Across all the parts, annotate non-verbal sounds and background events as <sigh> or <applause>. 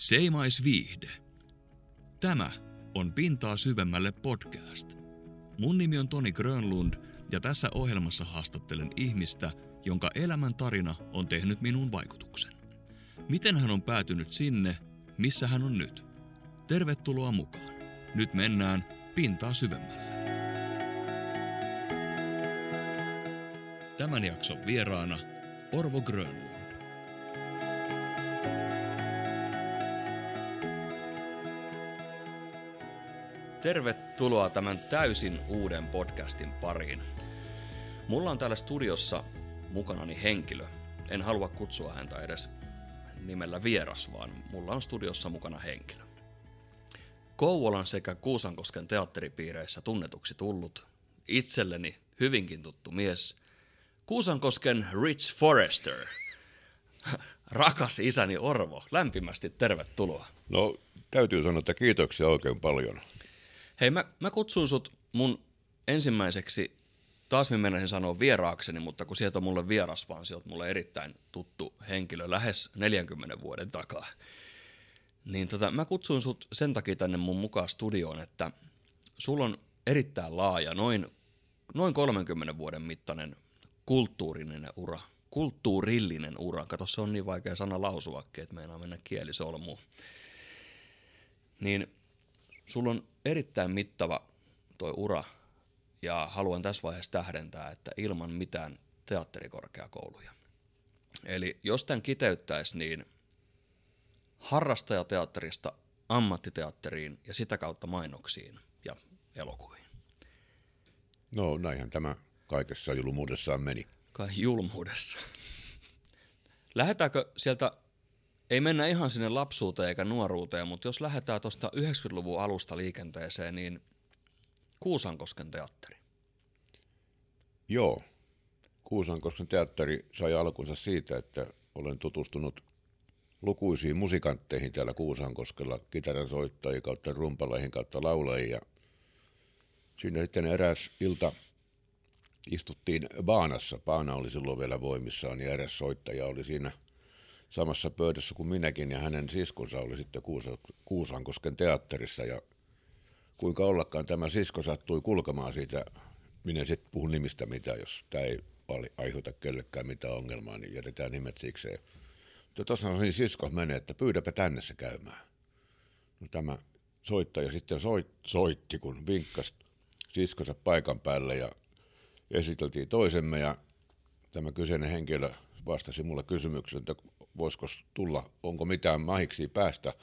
Seimaisviihde. Tämä on Pintaa syvemmälle podcast. Mun nimi on Toni Grönlund ja tässä ohjelmassa haastattelen ihmistä, jonka elämän tarina on tehnyt minuun vaikutuksen. Miten hän on päätynyt sinne, missä hän on nyt? Tervetuloa mukaan. Nyt mennään Pintaa syvemmälle. Tämän jakson vieraana Orvo Grönlund. Tervetuloa tämän täysin uuden podcastin pariin. Mulla on täällä studiossa mukanani henkilö. En halua kutsua häntä edes nimellä vieras, vaan mulla on studiossa mukana henkilö. Kouvolan sekä Kuusankosken teatteripiireissä tunnetuksi tullut, itselleni hyvinkin tuttu mies, Kuusankosken Rich Forrester. <laughs> Rakas isäni Orvo, lämpimästi tervetuloa. No, täytyy sanoa, että kiitoksia oikein paljon. Hei, mä, mä kutsun sut mun ensimmäiseksi, taas mä menisin sanoa vieraakseni, mutta kun sieltä on mulle vieras, vaan sieltä mulle erittäin tuttu henkilö lähes 40 vuoden takaa. Niin tota, mä kutsuin sut sen takia tänne mun mukaan studioon, että sulla on erittäin laaja, noin, noin 30 vuoden mittainen kulttuurinen ura. Kulttuurillinen ura. Kato, se on niin vaikea sana lausuakin, että meinaa mennä kielisolmuun. Niin sulla on erittäin mittava toi ura, ja haluan tässä vaiheessa tähdentää, että ilman mitään teatterikorkeakouluja. Eli jos tämän kiteyttäisi, niin harrastajateatterista ammattiteatteriin ja sitä kautta mainoksiin ja elokuviin. No näinhän tämä kaikessa julmuudessaan meni. Kai julmuudessa. <laughs> Lähdetäänkö sieltä, ei mennä ihan sinne lapsuuteen eikä nuoruuteen, mutta jos lähdetään tuosta 90-luvun alusta liikenteeseen, niin Kuusankosken teatteri. Joo. Kuusankosken teatteri sai alkunsa siitä, että olen tutustunut lukuisiin musikantteihin täällä Kuusankoskella, kitaran soittajia kautta rumpalaihin kautta laulajia. Siinä sitten eräs ilta istuttiin Baanassa. Baana oli silloin vielä voimissaan ja eräs soittaja oli siinä samassa pöydässä kuin minäkin ja hänen siskonsa oli sitten Kuusankosken teatterissa ja kuinka ollakaan tämä sisko sattui kulkemaan siitä, minä sitten puhun nimistä mitä, jos tämä ei aiheuta kellekään mitään ongelmaa, niin jätetään nimet sikseen. Tuossa niin sisko menee, että pyydäpä tänne se käymään. No, tämä soittaja sitten soit, soitti, kun vinkkasi siskonsa paikan päälle ja esiteltiin toisemme ja tämä kyseinen henkilö vastasi mulle kysymyksen, että voisiko tulla, onko mitään mahiksi päästä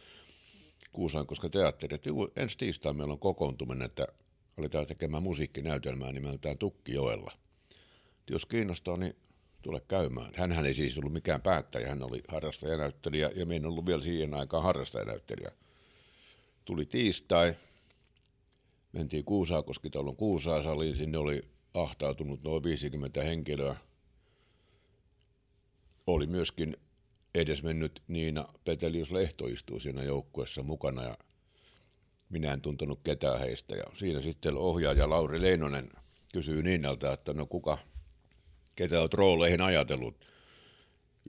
koska teatteri. Että ensi tiistaina meillä on kokoontuminen, että aletaan tekemään musiikkinäytelmää nimeltään Tukkijoella. Jos kiinnostaa, niin tule käymään. Hänhän ei siis ollut mikään päättäjä, hän oli harrastajanäyttelijä ja meidän ollut vielä siihen aikaan harrastajanäyttelijä. Tuli tiistai, mentiin Kuusaakoskitalon Kuusaasaliin, sinne oli ahtautunut noin 50 henkilöä. Oli myöskin edesmennyt Niina Petelius Lehto istuu siinä joukkuessa mukana ja minä en tuntenut ketään heistä. Ja siinä sitten ohjaaja Lauri Leinonen kysyy Niinalta, että no kuka, ketä olet rooleihin ajatellut.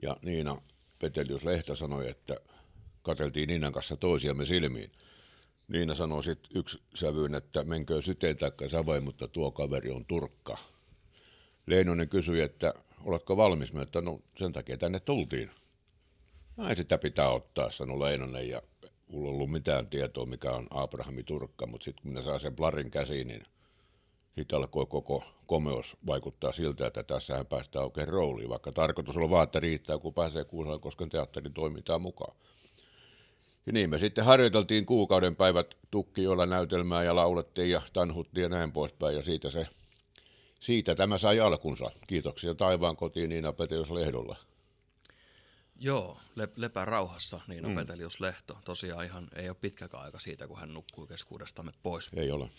Ja Niina Petelius Lehto sanoi, että kateltiin Niinan kanssa toisiamme silmiin. Niina sanoi sitten yksi sävyyn, että menkö syteen taikka savai, mutta tuo kaveri on turkka. Leinonen kysyi, että oletko valmis? Mä, että no sen takia tänne tultiin. Näin sitä pitää ottaa, sanoi Leinonen, ja mulla ollut mitään tietoa, mikä on Abrahami Turkka, mutta sitten kun ne saa sen blarin käsiin, niin sitten alkoi koko komeus vaikuttaa siltä, että tässähän päästään oikein rooliin, vaikka tarkoitus on vaan, että riittää, kun pääsee Kuusankosken teatterin toimintaan mukaan. Ja niin me sitten harjoiteltiin kuukauden päivät tukkijoilla näytelmää ja laulettiin ja tanhuttiin ja näin poispäin. Ja siitä, se, siitä tämä sai alkunsa. Kiitoksia taivaan kotiin Niina Petelius Lehdolla. Joo, le- lepä rauhassa Niina mm. Petelius Lehto. Tosiaan ihan ei ole pitkäkään aika siitä, kun hän nukkui keskuudestamme pois. Ei ole.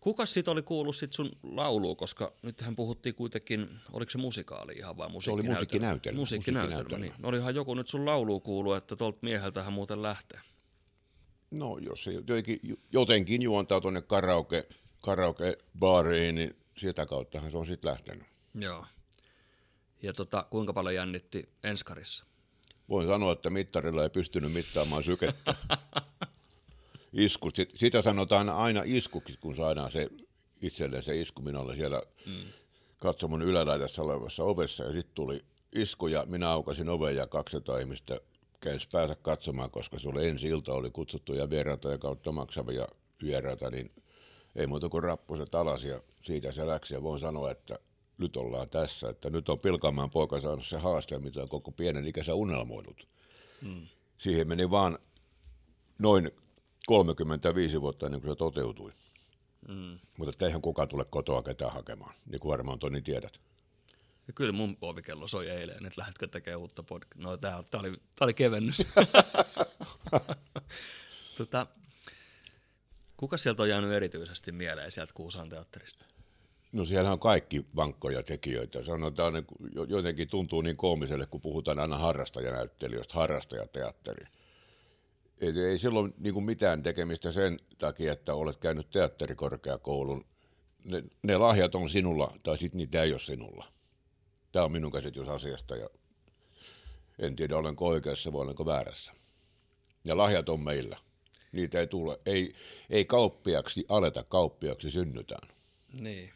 Kuka siitä oli kuullut sit sun lauluun, koska nythän puhuttiin kuitenkin, oliko se musikaali ihan vai musiikkinäytelmä? Se oli musiikkinäytelmä. Musiikkinäytelmä, musiikkinäytelmä. niin. Olihan joku nyt sun lauluun kuuluu, että tuolta mieheltähän muuten lähtee. No jos se jotenkin, jotenkin juontaa tuonne karaoke, karaoke-baariin, niin sitä kauttahan se on sitten lähtenyt. Joo. Ja tota, kuinka paljon jännitti Enskarissa? Voin sanoa, että mittarilla ei pystynyt mittaamaan sykettä. <laughs> Isku, sitä sanotaan aina iskuksi, kun saadaan se itselleen se isku. Minä olen siellä mm. katsomon ylälaidassa olevassa ovessa ja sitten tuli isku ja minä aukasin oven ja 200 ihmistä käynsi päästä katsomaan, koska se oli ensi ilta, oli kutsuttuja vieraita ja kautta maksavia vieraita, niin ei muuta kuin rappuset alas ja siitä se läksi ja voin sanoa, että nyt ollaan tässä, että nyt on Pilkanmaan poika saanut se haaste, mitä on koko pienen ikänsä unelmoinut. Mm. Siihen meni vaan noin 35 vuotta ennen kuin se toteutui. Mm. Mutta eihän kukaan tule kotoa ketään hakemaan, niin kuin varmaan Toni tiedät. Ja kyllä mun ovikello soi eilen, että lähdetkö tekemään uutta podcastia. No tää, tää, oli, tää oli kevennys. <laughs> tota, kuka sieltä on jäänyt erityisesti mieleen sieltä Kuusaan teatterista? No siellä on kaikki vankkoja tekijöitä. Sanotaan, että jotenkin tuntuu niin koomiselle, kun puhutaan aina harrastajanäyttelijöistä, harrastajateatteri. Ei, ei silloin niin kuin mitään tekemistä sen takia, että olet käynyt teatterikorkeakoulun. Ne, ne lahjat on sinulla, tai sitten niitä ei ole sinulla. Tämä on minun käsitys asiasta, ja en tiedä olenko oikeassa vai olenko väärässä. Ja lahjat on meillä. Niitä ei tule. Ei, ei kauppiaksi aleta, kauppiaksi synnytään. Niin.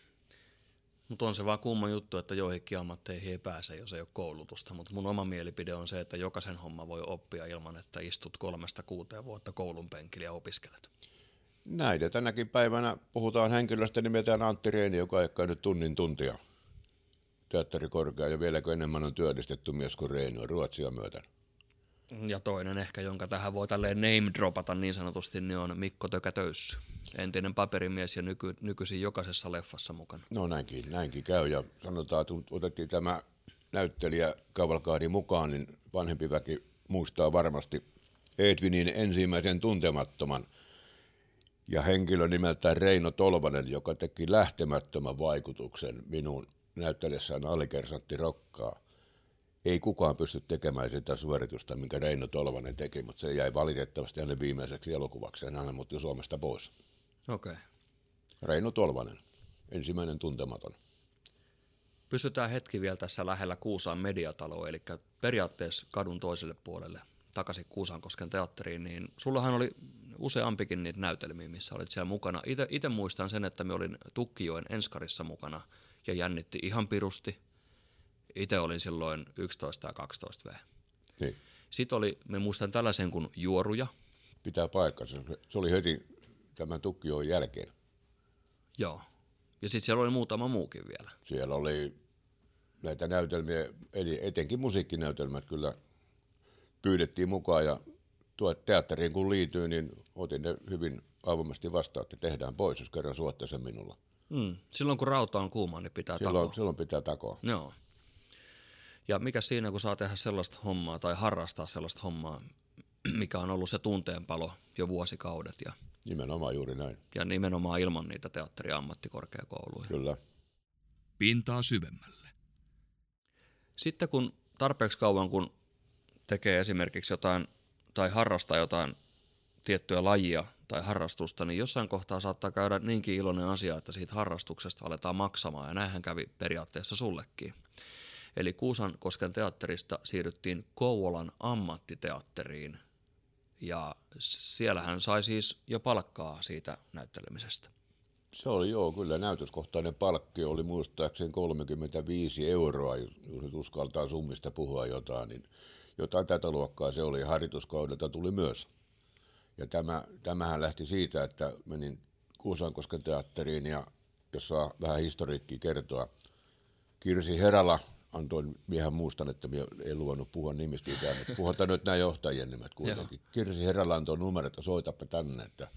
Mutta on se vaan kumma juttu, että joihinkin ammatteihin ei pääse, jos ei ole koulutusta. Mutta mun oma mielipide on se, että jokaisen homma voi oppia ilman, että istut kolmesta kuuteen vuotta koulun penkillä ja opiskelet. Näin, ja tänäkin päivänä puhutaan henkilöstä nimeltään Antti Reini, joka ei nyt tunnin tuntia teatterikorkea, ja vieläkö enemmän on työllistetty mies kuin Reini on Ruotsia myöten. Ja toinen ehkä, jonka tähän voi tälleen name dropata niin sanotusti, niin on Mikko Tökätöyssy. Entinen paperimies ja nyky, nykyisin jokaisessa leffassa mukana. No näinkin, näinkin käy. Ja sanotaan, että otettiin tämä näyttelijä Kavalkaadi mukaan, niin vanhempi väki muistaa varmasti Edwinin ensimmäisen tuntemattoman ja henkilö nimeltään Reino Tolvanen, joka teki lähtemättömän vaikutuksen minun näyttelijässään alikersantti Rokkaa ei kukaan pysty tekemään sitä suoritusta, minkä Reino Tolvanen teki, mutta se jäi valitettavasti hänen viimeiseksi elokuvaksi, hän muutti Suomesta pois. Okei. Okay. Reino Tolvanen, ensimmäinen tuntematon. Pysytään hetki vielä tässä lähellä Kuusaan mediataloa, eli periaatteessa kadun toiselle puolelle takaisin Kuusaankosken teatteriin, niin sullahan oli useampikin niitä näytelmiä, missä olit siellä mukana. Itse muistan sen, että me olin Tukkijoen Enskarissa mukana ja jännitti ihan pirusti. Itse olin silloin 11 ja 12 V. Niin. Sitten oli, me muistan tällaisen kuin juoruja. Pitää paikkansa. Se oli heti tämän tukkion jälkeen. Joo. Ja sitten siellä oli muutama muukin vielä. Siellä oli näitä näytelmiä, eli etenkin musiikkinäytelmät kyllä pyydettiin mukaan ja tuo teatteriin kun liityin, niin otin ne hyvin avoimesti vastaan, että tehdään pois, jos kerran suotte sen minulla. Mm. Silloin kun rauta on kuuma, niin pitää silloin, takoa. Silloin pitää takoa. Joo. Ja mikä siinä, kun saa tehdä sellaista hommaa tai harrastaa sellaista hommaa, mikä on ollut se tunteenpalo jo vuosikaudet. Ja, nimenomaan juuri näin. Ja nimenomaan ilman niitä teatteriammattikorkeakouluja. Kyllä. Pintaa syvemmälle. Sitten kun tarpeeksi kauan, kun tekee esimerkiksi jotain tai harrastaa jotain tiettyä lajia tai harrastusta, niin jossain kohtaa saattaa käydä niinkin iloinen asia, että siitä harrastuksesta aletaan maksamaan, ja näinhän kävi periaatteessa sullekin. Eli Kuusankosken teatterista siirryttiin Kouvolan ammattiteatteriin ja siellä hän sai siis jo palkkaa siitä näyttelemisestä. Se oli joo, kyllä näytöskohtainen palkki oli muistaakseni 35 euroa, jos nyt uskaltaa summista puhua jotain, niin jotain tätä luokkaa se oli. Harjoituskaudelta tuli myös. Ja tämä, tämähän lähti siitä, että menin Kuusankosken teatteriin ja jos saa vähän historiikkiä kertoa, Kirsi Herala antoin miehän muistan, että minä ei luvannut puhua nimistä mitään, mutta puhutaan nyt nämä johtajien nimet kuitenkin. Kirsi Herralla antoi numero, että soitapa tänne, että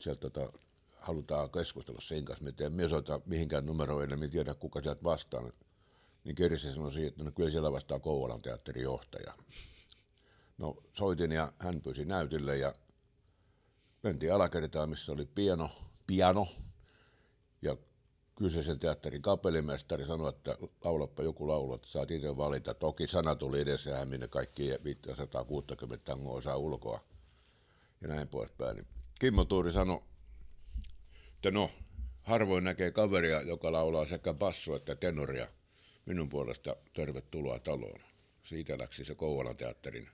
sieltä tota, halutaan keskustella sen kanssa. Mä en soita mihinkään numeroille, en tiedä kuka sieltä vastaan. Niin Kirsi sanoi siihen, että no kyllä siellä vastaa Kouvolan teatterin johtaja. No soitin ja hän pyysi näytille ja mentiin alakertaan, missä oli piano, piano ja kyseisen teatterin kapellimestari sanoi, että laulappa joku laulu, että saat itse valita. Toki sana tuli edessä ja hän minne kaikki 560 tangoa saa ulkoa ja näin poispäin. Niin Kimmo Tuuri sanoi, että no, harvoin näkee kaveria, joka laulaa sekä basso että tenoria. Minun puolesta tervetuloa taloon. siitä läksi se Kouvolan teatterin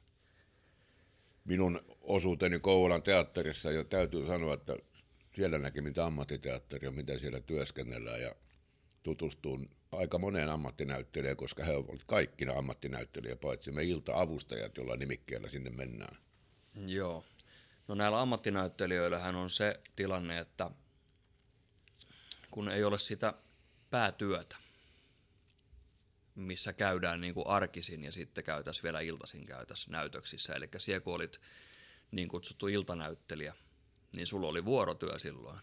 minun osuuteni Kouvolan teatterissa ja täytyy sanoa, että siellä näki mitä ammattiteatteri on, miten siellä työskennellään ja tutustuin aika moneen ammattinäyttelijään, koska he ovat kaikki ammattinäyttelijä, paitsi me ilta-avustajat, jolla nimikkeellä sinne mennään. Joo. No näillä ammattinäyttelijöillähän on se tilanne, että kun ei ole sitä päätyötä, missä käydään niin kuin arkisin ja sitten käytäisiin vielä iltaisin käytäisiin näytöksissä. Eli siellä kun olit niin kutsuttu iltanäyttelijä, niin sulla oli vuorotyö silloin.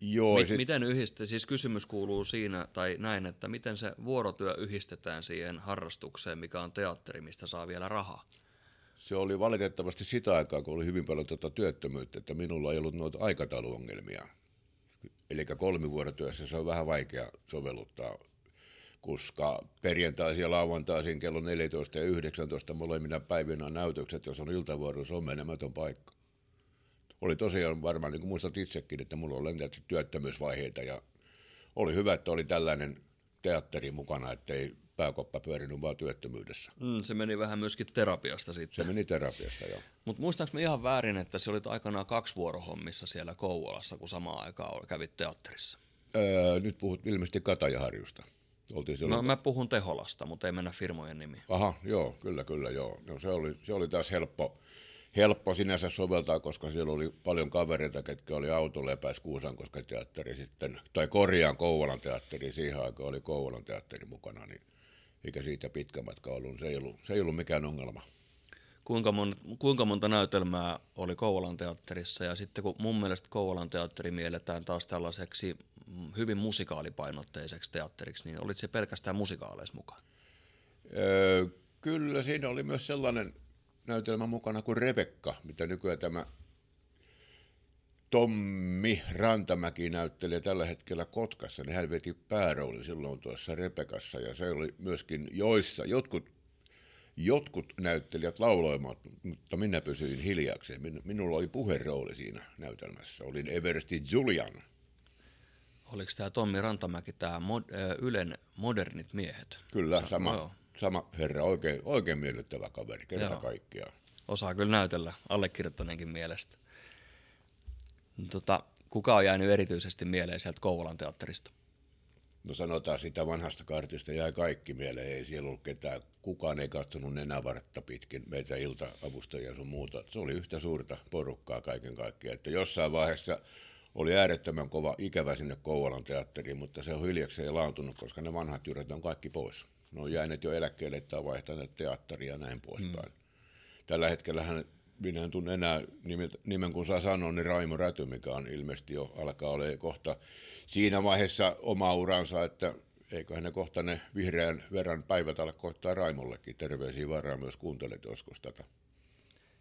Joo, Mit, sit... Miten yhdistetään, siis kysymys kuuluu siinä, tai näin, että miten se vuorotyö yhdistetään siihen harrastukseen, mikä on teatteri, mistä saa vielä rahaa? Se oli valitettavasti sitä aikaa, kun oli hyvin paljon tuota työttömyyttä, että minulla ei ollut noita aikatauluongelmia. Eli kolmivuorotyössä se on vähän vaikea sovelluttaa, koska perjantaisin ja lauantaisin kello 14 ja 19 molemmina päivinä näytökset, jos on iltavuoro, se on menemätön paikka. Oli tosiaan varmaan, niin kuin muistat itsekin, että mulla on lentänyt työttömyysvaiheita ja oli hyvä, että oli tällainen teatteri mukana, ettei pääkoppa pyörinyt vaan työttömyydessä. Mm, se meni vähän myöskin terapiasta sitten. Se meni terapiasta, joo. Mutta muistaaks me ihan väärin, että se oli aikanaan kaksi vuorohommissa siellä Kouvolassa, kun samaan aikaan kävit teatterissa? Öö, nyt puhut ilmeisesti Katajaharjusta. Oltiin silloin... no, mä puhun Teholasta, mutta ei mennä firmojen nimi. Aha, joo, kyllä, kyllä, joo. No, se, oli, se oli taas helppo, helppo sinänsä soveltaa, koska siellä oli paljon kavereita, ketkä oli autolepäis Kuusankosken teatteri sitten, tai Korjaan Kouvolan teatteri, siihen aikaan oli Kouvolan teatteri mukana, niin eikä siitä pitkä matka ollut. Se ei ollut, se ei ollut mikään ongelma. Kuinka, mon, kuinka monta näytelmää oli Kouvolan teatterissa ja sitten kun mun mielestä Kouvolan teatteri mielletään taas tällaiseksi hyvin musikaalipainotteiseksi teatteriksi, niin olit se pelkästään musikaaleissa mukaan? Öö, kyllä, siinä oli myös sellainen näytelmä mukana kuin Rebekka, mitä nykyään tämä Tommi Rantamäki näyttelee tällä hetkellä Kotkassa, niin hän veti pääroolin silloin tuossa Repekassa, ja se oli myöskin joissa, jotkut, jotkut näyttelijät lauloivat, mutta minä pysyin hiljaksi. Minulla oli puherooli siinä näytelmässä, olin Eversti Julian. Oliko tämä Tommi Rantamäki tämä mod, Ylen modernit miehet? Kyllä, sama, no, sama herra, oikein, oikein miellyttävä kaveri, kerta kaikkiaan. Osaa kyllä näytellä allekirjoittaneenkin mielestä. Tota, kuka on jäänyt erityisesti mieleen sieltä Kouvolan teatterista? No sanotaan sitä vanhasta kartista jäi kaikki mieleen, ei siellä ollut ketään, kukaan ei katsonut nenävartta pitkin meitä ilta-avustajia sun muuta. Se oli yhtä suurta porukkaa kaiken kaikkiaan, että jossain vaiheessa oli äärettömän kova ikävä sinne Kouvolan teatteriin, mutta se on hiljakseen laantunut, koska ne vanhat jyrät on kaikki pois. Ne on jääneet jo eläkkeelle tai vaihtaneet teatteria ja näin poispäin. Mm. Tällä hetkellä hän minä en tunne enää nimen, kun saa sanoa, niin Raimo Räty, mikä on ilmeisesti jo alkaa olla kohta siinä vaiheessa oma uransa, että eiköhän ne kohta ne vihreän verran päivät ala kohtaa Raimollekin. Terveisiä varaan myös kuuntelet joskus tätä.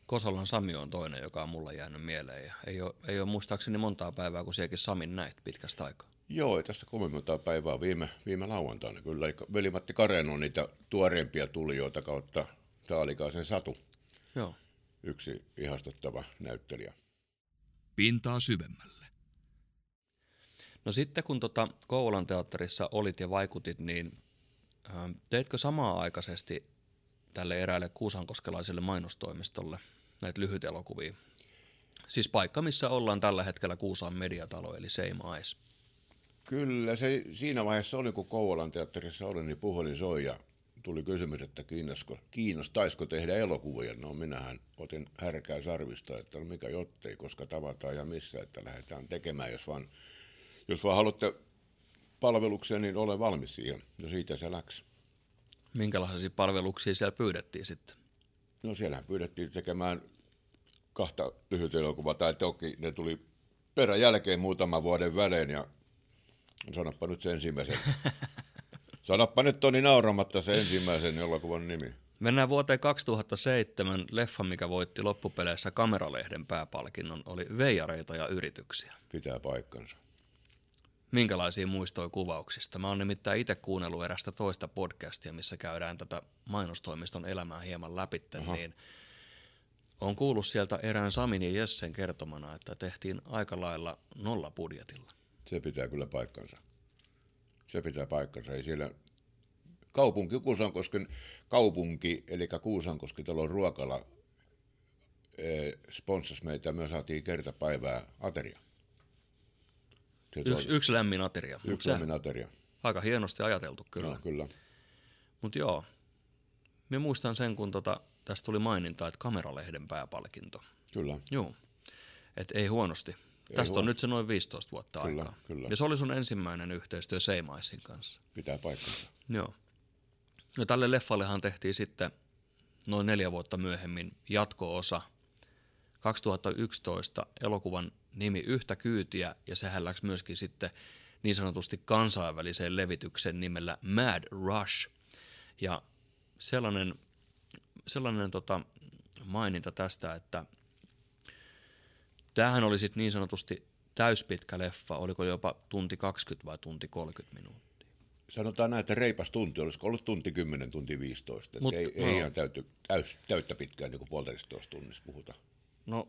Kosolan Sami on toinen, joka on mulla jäänyt mieleen. Ja ei, ole, ei ole muistaakseni montaa päivää, kun siekin Samin näit pitkästä aikaa. Joo, ei tässä kolme montaa päivää viime, viime lauantaina. Kyllä Veli-Matti Karen on niitä tuoreempia tulijoita kautta Taalikaisen Satu. Joo yksi ihastuttava näyttelijä. Pintaa syvemmälle. No sitten kun tota Kouvolan teatterissa olit ja vaikutit, niin äh, teitkö samaa aikaisesti tälle eräälle kuusankoskelaiselle mainostoimistolle näitä lyhytelokuvia? Siis paikka, missä ollaan tällä hetkellä Kuusaan mediatalo, eli Seimais. Kyllä, se siinä vaiheessa oli, kun Kouvolan teatterissa oli, niin puhelin soi ja tuli kysymys, että kiinnostaisiko tehdä elokuvia. No minähän otin härkää sarvista, että no mikä jottei, koska tavataan ja missä, että lähdetään tekemään, jos vaan, jos vaan haluatte palveluksia, niin olen valmis siihen. No siitä se läks. Minkälaisia palveluksia siellä pyydettiin sitten? No siellähän pyydettiin tekemään kahta lyhyt elokuvaa, tai toki ne tuli perän jälkeen muutaman vuoden välein, ja sanoppa nyt se ensimmäisen <laughs> Sanoppa nyt Toni nauramatta se ensimmäisen elokuvan nimi. Mennään vuoteen 2007. Leffa, mikä voitti loppupeleissä Kameralehden pääpalkinnon, oli Veijareita ja yrityksiä. Pitää paikkansa. Minkälaisia muistoja kuvauksista? Mä oon nimittäin itse kuunnellut erästä toista podcastia, missä käydään tätä mainostoimiston elämää hieman läpi, niin on kuullut sieltä erään Samin ja Jessen kertomana, että tehtiin aika lailla nolla budjetilla. Se pitää kyllä paikkansa se pitää paikkansa. Ei siellä kaupunki, Kuusankosken kaupunki, eli Kuusankoskitalon ruokala, eh, sponssasi meitä ja me saatiin kertapäivää ateria. Se Yksi, yksi lämmin ateria. Yksi lämmin ateria. Aika hienosti ajateltu kyllä. Kyllä. kyllä. Mutta joo, me muistan sen, kun tota, tästä tuli maininta, että kameralehden pääpalkinto. Kyllä. Joo, et ei huonosti. Ei Tästä on huonosti. nyt se noin 15 vuotta Kyllä, aikaa. kyllä. Ja se oli sun ensimmäinen yhteistyö Seimaisin kanssa. Pitää paikkansa. Joo. No tälle leffallehan tehtiin sitten noin neljä vuotta myöhemmin jatko-osa. 2011 elokuvan nimi Yhtä kyytiä ja sehän läks myöskin sitten niin sanotusti kansainväliseen levityksen nimellä Mad Rush. Ja sellainen, sellainen tota maininta tästä, että tämähän oli sitten niin sanotusti täyspitkä leffa, oliko jopa tunti 20 vai tunti 30 minuuttia. Sanotaan näin, että reipas tunti, olisiko ollut tunti 10, tunti 15. Mut, ei, no. ei ihan täyty, täys, täyttä pitkään, niin kuin puolitoista tunnissa puhutaan. No,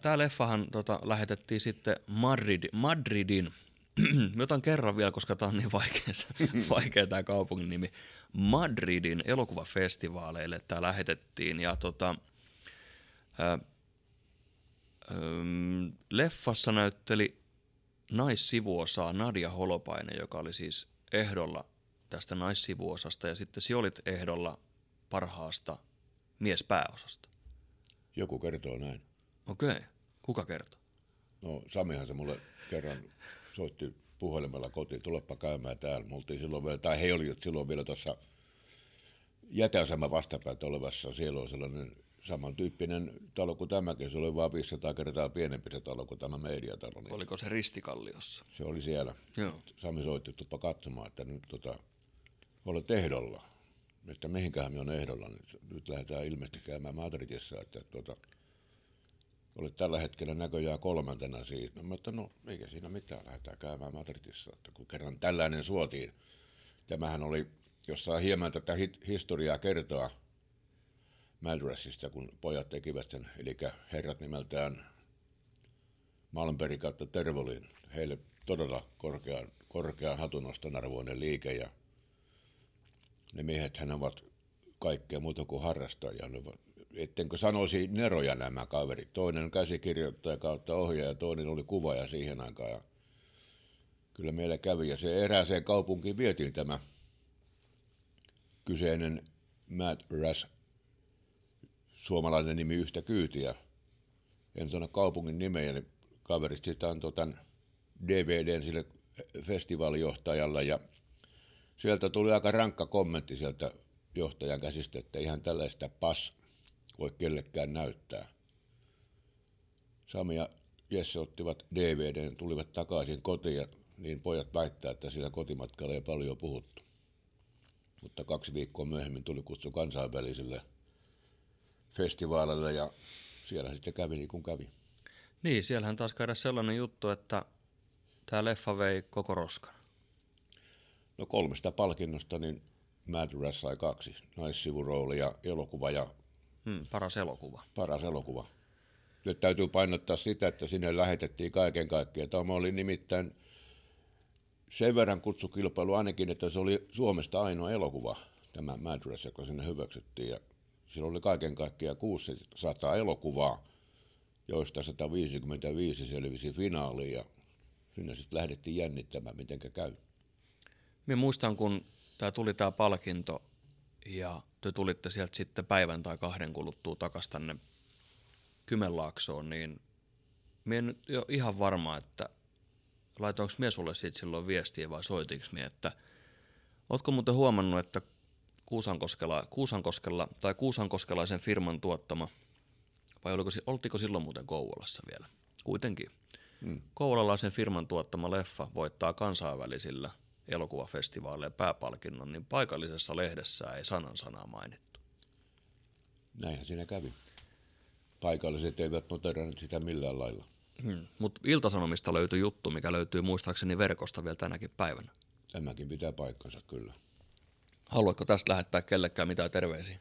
tämä leffahan tota, lähetettiin sitten Madrid, Madridin, <clears throat> mä otan kerran vielä, koska tämä on niin vaikea, <laughs> vaikea tämä kaupungin nimi, Madridin elokuvafestivaaleille tämä lähetettiin ja tota, ää, äm, leffassa näytteli naissivuosaa Nadia Holopainen, joka oli siis ehdolla tästä naissivuosasta ja sitten sinä olit ehdolla parhaasta miespääosasta. Joku kertoo näin. Okei, kuka kertoo? No Samihan se mulle kerran soitti puhelimella kotiin, tulepa käymään täällä. Me oltiin silloin vielä, tai he olivat silloin vielä tuossa jätäasema vastapäätä olevassa. Siellä on sellainen samantyyppinen talo kuin tämäkin. Se oli vain 500 kertaa pienempi se talo kuin tämä mediatalo. Niin Oliko se ristikalliossa? se oli siellä. Joo. Sami soitti, tulipa katsomaan, että nyt tota, olet ehdolla. Että mihinkähän me on ehdolla. Nyt, nyt lähdetään ilmeisesti käymään Madridissa, että tota, olet tällä hetkellä näköjään kolmantena siitä. No, mä että no eikä siinä mitään, lähdetään käymään Madridissa, että kun kerran tällainen suotiin. Tämähän oli, jos saa hieman tätä hit- historiaa kertoa Madrasista, kun pojat tekivät sen, eli herrat nimeltään Malmberg kautta Tervolin. Heille todella korkean, korkean hatunoston arvoinen liike ja ne miehet hän ovat kaikkea muuta kuin harrastajia. Ettenkö sanoisi neroja nämä kaverit. Toinen käsikirjoittaja kautta ohjaaja, toinen oli kuvaaja siihen aikaan. Ja kyllä meillä kävi ja se erääseen kaupunkiin vietiin tämä kyseinen Mad Rush, suomalainen nimi yhtä kyytiä. En sano kaupungin nimeä, niin kaverit sitten antoi tämän DVDn sille festivaalijohtajalle ja sieltä tuli aika rankka kommentti sieltä johtajan käsistä, että ihan tällaista pas voi kellekään näyttää. Sami ja Jesse ottivat DVDn, tulivat takaisin kotiin ja niin pojat väittää, että sillä kotimatkalla ei paljon puhuttu. Mutta kaksi viikkoa myöhemmin tuli kutsu kansainväliselle festivaalille ja siellä sitten kävi niin kuin kävi. Niin, siellähän taas käydä sellainen juttu, että tämä leffa vei koko roskan. No kolmesta palkinnosta niin Mad Rush sai kaksi. Naissivurooli ja elokuva ja Hmm, paras elokuva. paras elokuva. Nyt täytyy painottaa sitä, että sinne lähetettiin kaiken kaikkiaan. Tämä oli nimittäin sen verran kutsukilpailu ainakin, että se oli Suomesta ainoa elokuva, tämä Mad Rush, joka sinne hyväksyttiin. Ja sillä oli kaiken kaikkiaan 600 elokuvaa, joista 155 selvisi finaaliin ja sinne sitten lähdettiin jännittämään, miten käy. Minä muistan, kun tämä tuli tämä palkinto ja te tulitte sieltä sitten päivän tai kahden kuluttua takaisin tänne Kymenlaaksoon, niin minä en nyt jo ihan varma, että laitoinko minä sulle siitä silloin viestiä vai soitinko minä, että ootko muuten huomannut, että Kuusankoskella, Kuusankoskella tai Kuusankoskelaisen firman tuottama, vai oliko, oltiko silloin muuten Kouvolassa vielä? Kuitenkin. Hmm. Kouvolalaisen firman tuottama leffa voittaa kansainvälisillä elokuvafestivaaleilla pääpalkinnon, niin paikallisessa lehdessä ei sanan sanaa mainittu. Näinhän siinä kävi. Paikalliset eivät noteranneet sitä millään lailla. Hmm. Mutta Iltasanomista löytyi juttu, mikä löytyy muistaakseni verkosta vielä tänäkin päivänä. Tämäkin pitää paikkansa kyllä. Haluatko tästä lähettää kellekään mitään terveisiä?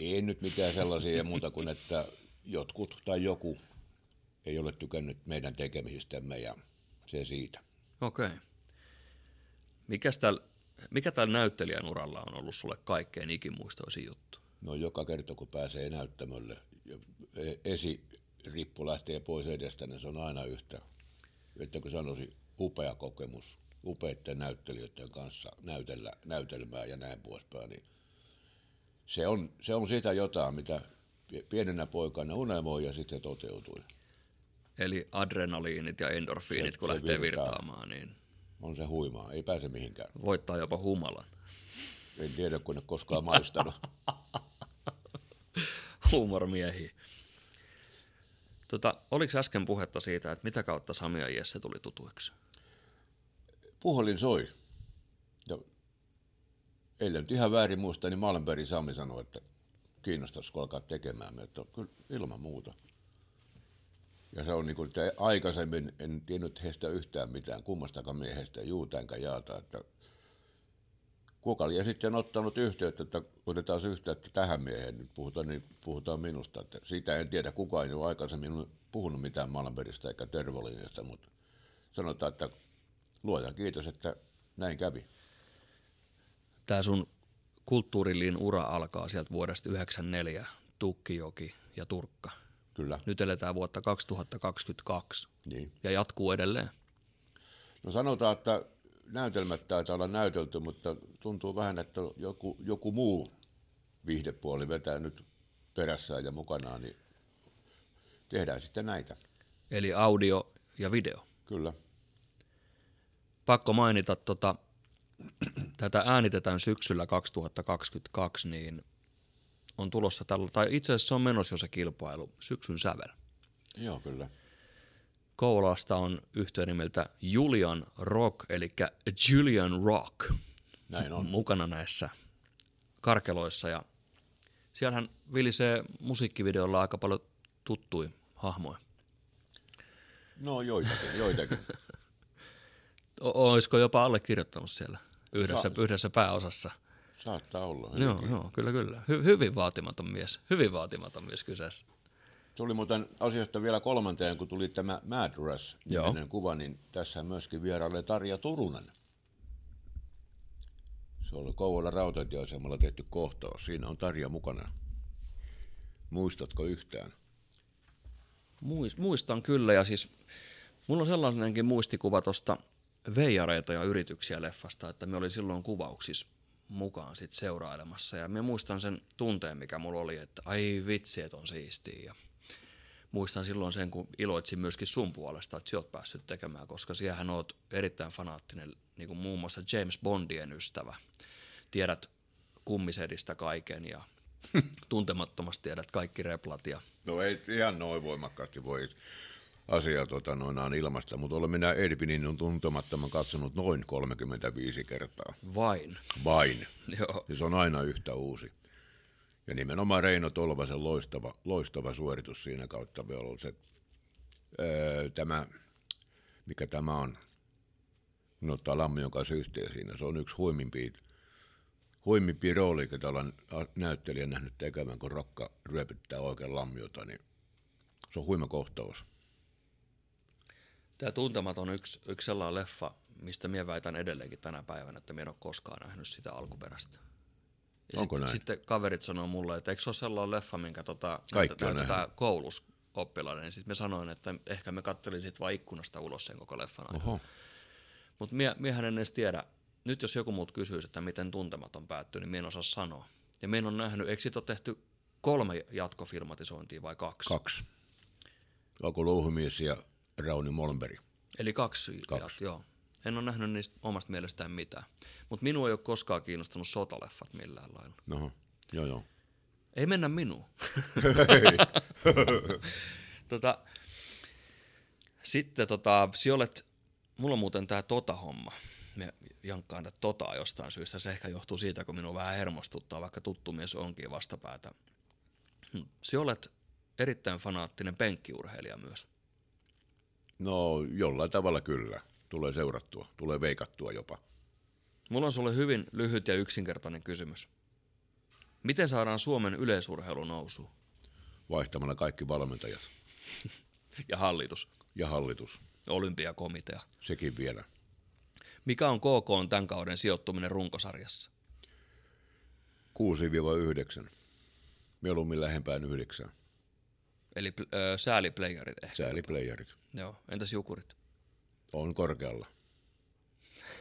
Ei nyt mitään sellaisia muuta kuin, että jotkut tai joku ei ole tykännyt meidän tekemisistämme ja se siitä. Okei. Mikäs tällä Mikä tällä näyttelijän uralla on ollut sulle kaikkein ikimuistoisin juttu? No joka kerta kun pääsee näyttämölle e- esirippu lähtee pois edestä, niin se on aina yhtä, että kun sanoisin, upea kokemus upeiden näyttelijöiden kanssa näytellä, näytelmää ja näin poispäin, niin se on, se on sitä jotain, mitä pie- pienenä poikana unelmoi ja sitten se toteutui. Eli adrenaliinit ja endorfiinit, Se- kun se lähtee virtaa. virtaamaan, niin On se huimaa, ei pääse mihinkään. voittaa jopa humalan. En tiedä, kun en koskaan maistanut. <laughs> Huumormiehiä. Tota, oliko äsken puhetta siitä, että mitä kautta Sami ja Jesse tuli tutuiksi? Puhelin soi. Ja eilen nyt ihan väärin muista, niin Malenberg Sami sanoi, että kiinnostaisiko alkaa tekemään. Mä, että kyllä ilman muuta. Ja se on niin kuin, että aikaisemmin en tiennyt heistä yhtään mitään, kummastakaan miehestä, juuta enkä jaata, että kuka lie sitten ottanut yhteyttä, että otetaan yhteyttä tähän mieheen, nyt puhutaan, niin puhutaan minusta. Että siitä en tiedä, kuka ei ole aikaisemmin puhunut mitään Malmbergista eikä Tervolinjasta, mutta sanotaan, että luojan kiitos, että näin kävi. Tämä sun kulttuuriliin ura alkaa sieltä vuodesta 94, Tukkijoki ja Turkka. Kyllä, Nyt eletään vuotta 2022 niin. ja jatkuu edelleen. No sanotaan, että näytelmät taitaa olla näytelty, mutta tuntuu vähän, että joku, joku muu viihdepuoli vetää nyt perässään ja mukanaan, niin tehdään sitten näitä. Eli audio ja video. Kyllä. Pakko mainita, tota, tätä äänitetään syksyllä 2022, niin on tulossa tällä, tai itse asiassa se on menossa jo se kilpailu, syksyn sävel. Joo, kyllä. Kouvolasta on yhtiön nimeltä Julian Rock, eli Julian Rock, Näin on. mukana näissä karkeloissa. Ja siellähän vilisee musiikkivideolla aika paljon tuttui hahmoja. No joitakin, joitakin. <laughs> Olisiko jopa allekirjoittanut siellä yhdessä, Saa. yhdessä pääosassa? Saattaa olla. Joo, hyvinkin. joo, kyllä, kyllä. Hy- hyvin vaatimaton mies. Hyvin vaatimaton mies kyseessä. Tuli muuten asiasta vielä kolmanteen, kun tuli tämä Mad Rush Joo. niminen kuva, niin tässä myöskin vierailee Tarja Turunen. Se oli Kouvolan rautatieasemalla tehty kohtaus. Siinä on Tarja mukana. Muistatko yhtään? Muis- Muistan kyllä, ja siis mulla on sellainenkin muistikuva tuosta veijareita ja yrityksiä leffasta, että me oli silloin kuvauksissa mukaan sit seurailemassa, ja mä muistan sen tunteen, mikä mulla oli, että ai vitsi, että on siistiä, ja muistan silloin sen, kun iloitsin myöskin sun puolesta, että sä oot päässyt tekemään, koska siehän oot erittäin fanaattinen, niin kuin muun muassa James Bondien ystävä. Tiedät kummisedistä kaiken ja <laughs> tuntemattomasti tiedät kaikki replat ja No ei ihan noin voimakkaasti voi asia tota, noinaan ilmasta, mutta olen minä Edvinin on tuntemattoman katsonut noin 35 kertaa. vain. Vain. Joo. Ja se on aina yhtä uusi. Ja nimenomaan Reino Tolvasen loistava, loistava suoritus siinä kautta on se, öö, tämä, mikä tämä on, no ottaa Lammion kanssa yhteen siinä. Se on yksi huimimpia, huimimpia rooli, jota olen a- näyttelijä nähnyt tekevän, kun rokka ryöpyttää oikein Lammiota, niin se on huima kohtaus. Tämä Tuntematon on yksi, yksi sellainen leffa, mistä minä väitän edelleenkin tänä päivänä, että minä en ole koskaan nähnyt sitä alkuperäistä. Ja Onko sitten, näin? sitten kaverit sanoo mulle, että eikö se ole sellainen leffa, minkä tota, Kaikki on niin sitten me sanoin, että ehkä me kattelin sit vaan ikkunasta ulos sen koko leffan ajan. Mutta mie, miehän en edes tiedä, nyt jos joku muut kysyisi, että miten tuntematon päättyy, niin mie en osaa sanoa. Ja mie en ole nähnyt, eikö siitä ole tehty kolme jatkofilmatisointia vai kaksi? Kaksi. Aku Louhumies ja Rauni Molmberg. Eli kaksi. Kaksi. Joo. En ole nähnyt niistä omasta mielestään mitään. Mutta minua ei ole koskaan kiinnostanut sotaleffat millään lailla. Oho. Joo, joo. Ei mennä minuun. <laughs> tota, sitten tota, si olet, mulla on muuten tää tota-homma. Me jankkaan tätä totaa jostain syystä. Se ehkä johtuu siitä, kun minua vähän hermostuttaa, vaikka tuttu mies onkin vastapäätä. Si olet erittäin fanaattinen penkkiurheilija myös. No jollain tavalla kyllä. Tulee seurattua, tulee veikattua jopa. Mulla on sulle hyvin lyhyt ja yksinkertainen kysymys. Miten saadaan Suomen yleisurheilu nousuun? Vaihtamalla kaikki valmentajat Ja hallitus, ja hallitus. olympiakomitea. Sekin vielä. Mikä on KK on tämän kauden sijoittuminen runkosarjassa? 6-9. Mieluummin lähempään 9. Eli ö, sääliplayerit ehkä. Sääliplayerit. Joo, entäs jukurit? On korkealla.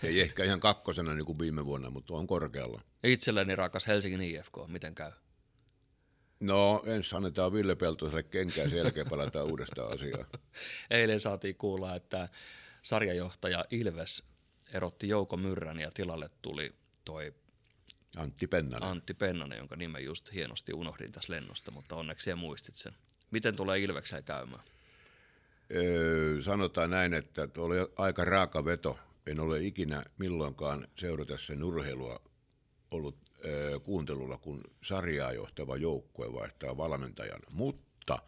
Ei ehkä ihan kakkosena niin kuin viime vuonna, mutta on korkealla. Itselleni rakas Helsingin IFK, miten käy? No, ensin annetaan Ville Peltoselle kenkää, sen jälkeen palataan <laughs> uudestaan asiaan. <laughs> Eilen saatiin kuulla, että sarjajohtaja Ilves erotti Jouko Myrrän ja tilalle tuli toi Antti Pennanen. Antti Pennanen, jonka nimen just hienosti unohdin tässä lennosta, mutta onneksi siellä muistit sen. Miten tulee Ilvekseen käymään? Öö, sanotaan näin, että oli aika raaka veto. En ole ikinä milloinkaan seurata sen urheilua ollut öö, kuuntelulla, kun sarjaa johtava joukkue vaihtaa valmentajan. Mutta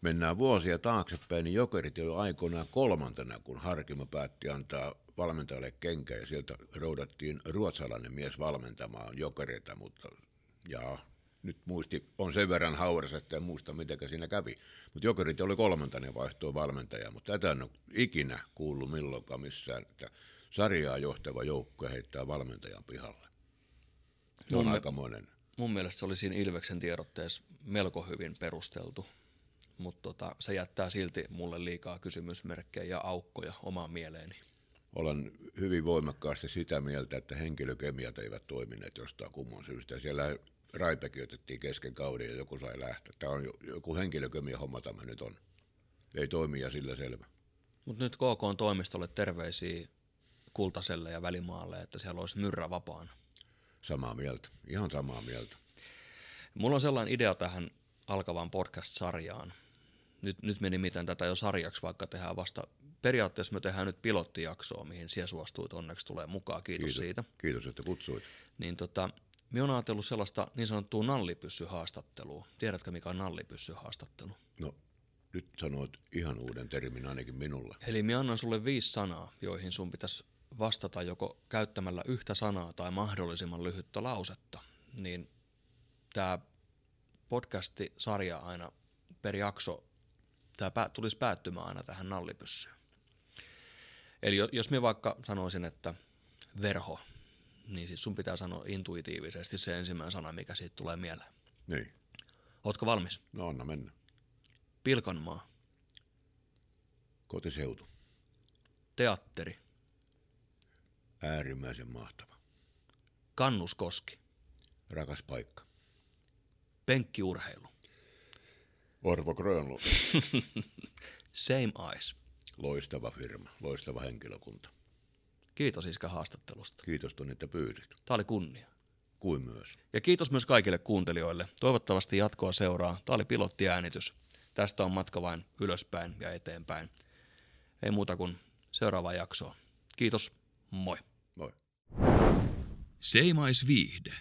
mennään vuosia taaksepäin, niin Jokerit oli aikoinaan kolmantena, kun Harkimo päätti antaa valmentajalle kenkä ja sieltä roudattiin ruotsalainen mies valmentamaan Jokereita, mutta ja nyt muisti on sen verran hauras, että en muista miten siinä kävi. Mutta Jokerit oli kolmantena vaihtoi valmentaja, mutta tätä en ole ikinä kuullut milloinkaan missään, että sarjaa johtava joukko heittää valmentajan pihalle. Se on Mun me- aikamoinen. Mun mielestä se oli siinä Ilveksen tiedotteessa melko hyvin perusteltu, mutta tota, se jättää silti mulle liikaa kysymysmerkkejä ja aukkoja omaan mieleeni. Olen hyvin voimakkaasti sitä mieltä, että henkilökemiat eivät toimineet jostain kumman syystä. Siellä Raipekin otettiin kesken kauden ja joku sai lähteä. Tämä on jo- joku henkilökemia homma tämä nyt on. Ei toimi ja sillä selvä. Mutta nyt KK on toimistolle terveisiä Kultaselle ja Välimaalle, että siellä olisi myrrä vapaana. Samaa mieltä, ihan samaa mieltä. Mulla on sellainen idea tähän alkavaan podcast-sarjaan. Nyt, nyt me nimitän tätä jo sarjaksi, vaikka tehdään vasta, periaatteessa me tehdään nyt pilottijaksoa, mihin siellä suostuit onneksi tulee mukaan, kiitos, Kiitos. siitä. Kiitos, että kutsuit. Niin tota, me on ajatellut sellaista niin sanottua nallipyssyhaastattelua. Tiedätkö mikä on nallipyssyhaastattelu? No, nyt sanoit ihan uuden termin ainakin minulle. Eli minä annan sulle viisi sanaa, joihin sun pitäisi vastata joko käyttämällä yhtä sanaa tai mahdollisimman lyhyttä lausetta. Niin tämä podcasti-sarja aina per jakso, tämä tulisi päättymään aina tähän nallipyssyyn. Eli jo- jos minä vaikka sanoisin, että verho, niin siis sun pitää sanoa intuitiivisesti se ensimmäinen sana, mikä siitä tulee mieleen. Niin, Ootko valmis? no anna mennä. Pilkanmaa, Kotiseutu, teatteri, äärimmäisen mahtava. kannuskoski, Rakas paikka. penkkiurheilu, Orvo Grönlund, <laughs> same eyes. loistava firma, loistava henkilökunta. Kiitos Iskä haastattelusta. Kiitos Toni, että pyysit. Tämä oli kunnia. Kuin myös. Ja kiitos myös kaikille kuuntelijoille. Toivottavasti jatkoa seuraa. Tämä oli pilottiäänitys. Tästä on matka vain ylöspäin ja eteenpäin. Ei muuta kuin seuraavaa jaksoa. Kiitos, moi. Moi. Seimaisviihde.